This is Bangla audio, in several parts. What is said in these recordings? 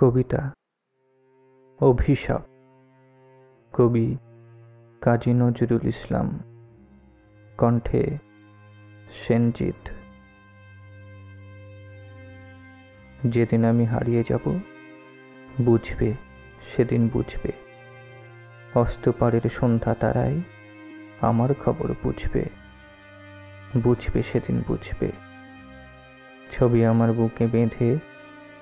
কবিতা, অভিশাপ। কবি কাজী নজরুল ইসলাম। কণ্ঠে সেনজিৎ। যেদিন আমি হারিয়ে যাব, বুঝবে, সেদিন বুঝবে। অস্তপারের সন্ধ্যা তারাই আমার খবর বুঝবে। বুঝবে, সেদিন বুঝবে। ছবি আমার বুকে বেঁধে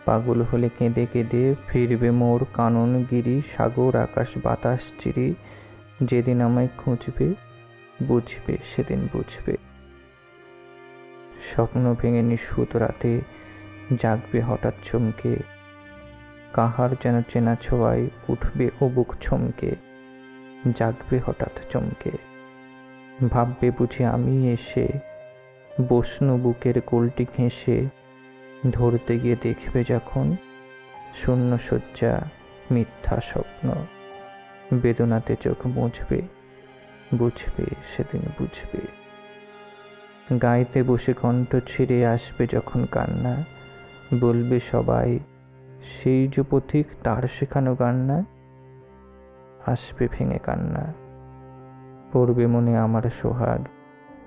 পাগল হলে কেঁদে কেঁদে ফিরবে মোর কানন গিরি, সাগর, আকাশ, বাতাস, চিরি। যেদিন আমায় খুঁজবে, বুঝবে, সেদিন বুঝবে। স্বপ্ন ভেঙে নিঃসুত রাতে জাগবে হঠাৎ চমকে। কাহার যেন চেনা ছোঁয়ায় উঠবে ও বুক ছমকে জাগবে হঠাৎ চমকে। ভাববে বুঝি আমি এসে বসনু বুকের কোলটি ঘেঁষে ধরতে গিয়ে দেখবে যখন শূন্য শয্যা মিথ্যা স্বপ্ন। বেদনাতে চোখ মুছবে, বুঝবে, সেদিন বুঝবে। গাইতে বসে কণ্ঠ ছিঁড়ে আসবে যখন কান্না। বলবে সবাই, সেই যে পথিক, তার শেখানো কান্না আসবে ভেঙে কান্না। পড়বে মনে আমার সোহাগ,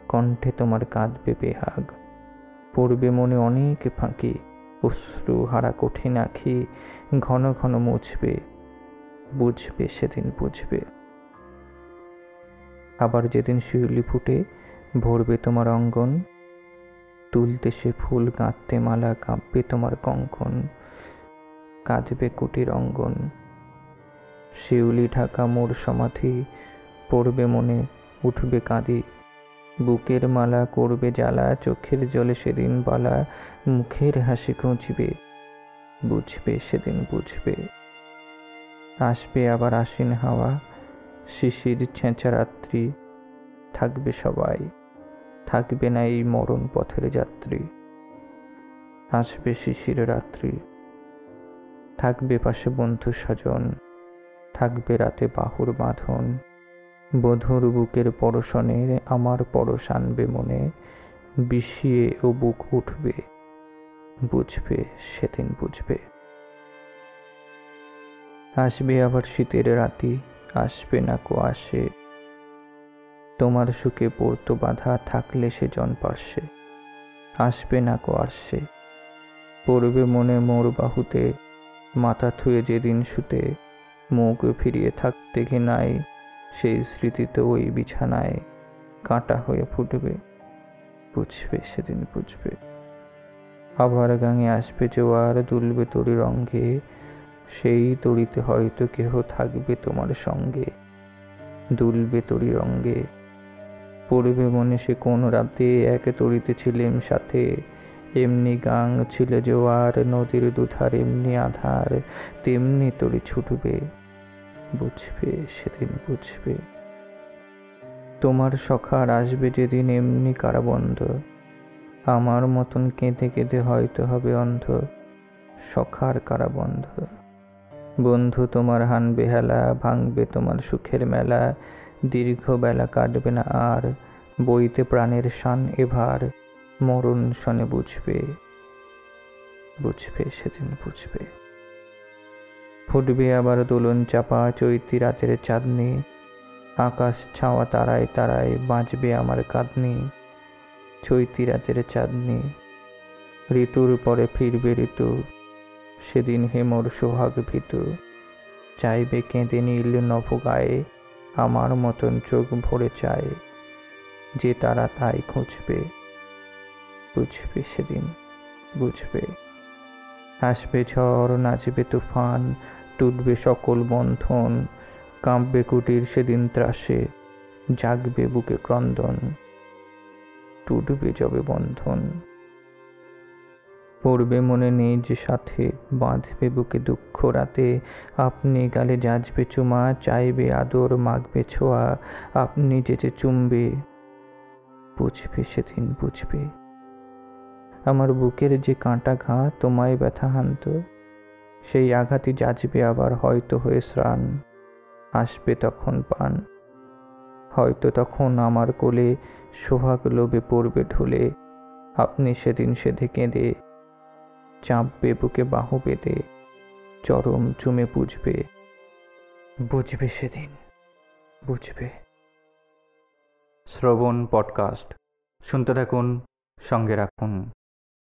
কণ্ঠে তোমার কাঁদবে বেহাগ। পড়বে মনে অনেক ফাঁকি অশ্রু হারা কঠিন আঁখি ঘন ঘন মুছবে, বুঝবে, সেদিন বুঝবে। আবার যেদিন শিউলি ফুটে ভরবে তোমার অঙ্গন, তুলতে সে ফুল গাঁথতে মালা কাঁপবে তোমার কঙ্কন, কাঁদবে কুটির অঙ্গন। শিউলি ঢাকা মোর সমাধি, পড়বে মনে উঠবে কাঁদি বুকের মালা করবে জ্বালা, চোখের জলে সেদিন বালা, মুখের হাসি খুঁজবে। বুঝবে সেদিন বুঝবে। আসবে আবার আশ্বিন হাওয়া, শিশির ছেঁচা রাত্রি থাকবে সবাই, থাকবে না এই মরণ পথের যাত্রী। আসবে শিশির রাত্রি, থাকবে পাশে বন্ধু স্বজন, থাকবে রাতে বাহুর বাঁধন বধুর বুকের পরশনে আমার পরশ আনবে মনে, বিষিয়ে ও বুক উঠবে, বুঝবে, সেদিন বুঝবে। আসবে আবার শীতের রাতি, আসবে না কো আসে। তোমার সুখে পড়তো বাধা থাকলে সে জন পার্শ্বে, আসবে না কো আসে। পড়বে মনে মোর বাহুতে, মাথা থুয়ে যেদিন শুতে, মুখ ফিরিয়ে থাকতে ঘেনায় সেই স্মৃতি তো ওই বিছানায় কাঁটা হয়ে ফুটবে। বুঝবে সেদিন বুঝবে আবার গাঙে আসবে জোয়ার দুলবে তরি রঙ্গে সেই তরিতে হয়তো কেহ থাকবে তোমার সঙ্গে। দুলবে তরি রঙ্গে পড়বে মনে সে কোন রাতে এক তরিতে ছিলেম সাথে। এমনি গাং ছিল জোয়ার নদীর দুধার, এমনি আধার, তেমনি তরি ছুটবে। বুঝবে, সেদিন বুঝবে। তোমার সখার আসবে যেদিন এমনি কারাবন্ধ। আমার মতন কেঁদে কেঁদে হয়তো হবে অন্ধ। সখার কারাবন্ধ। বন্ধু, তোমার হানবে হেলা ভাঙবে তোমার সুখের মেলা। দীর্ঘ বেলা কাটবে না আর, বইতে প্রাণের শান এভার। মরণ শনে বুঝবে। বুঝবে, সেদিন বুঝবে। ফুটবে আবার দোলন চাপা চৈতি রাতের চাঁদনি। আকাশ ছাওয়া তারায় তারায় বাঁচবে আমার কাঁদনি। চৈতি রাতের চাঁদনি। ঋতুর পরে ফিরবে ঋতু। সেদিন হেমর সোহাগ ভীতু। চাইবে কেঁদে নীল নভ গায়ে। আমার মতন চোখ ভরে চায়। যে তারা তাই খুঁজবে, বুঝবে সেদিন, বুঝবে। আসবে ঝড়, নাচবে তুফান, টুটবে সকল বন্ধন, কাঁপবে কুটির সেদিন ত্রাসে, জাগবে বুকে ক্রন্দন, টুটবে যবে বন্ধন। পড়বে মনে নেই যে সাথে, বাঁধবে বুকে দুঃখ রাতে, আপনি গালে যাজবে চুমা, চাইবে আদর, মাগবে ছোঁয়া, আপনি যেচে চুমবে, বুঝবে সেদিন বুঝবে। আমার বুকের যে কাঁটা ঘা তোমায় ব্যথা হানত, সেই আঘাতই যাচবে আবার হয়তো হয়ে স্নান আসবে তখন পান। হয়তো তখন আমার কোলে সোহাগ লোভে পড়বে ঢুলে, আপনি সেদিন সেধে কেঁদে, চাপবে বুকে বাহু পেতে চরম চুমে বুঝবে বুঝবে সেদিন, বুঝবে। শ্রবণ পডকাস্ট, শুনতে থাকুন, সঙ্গে রাখুন।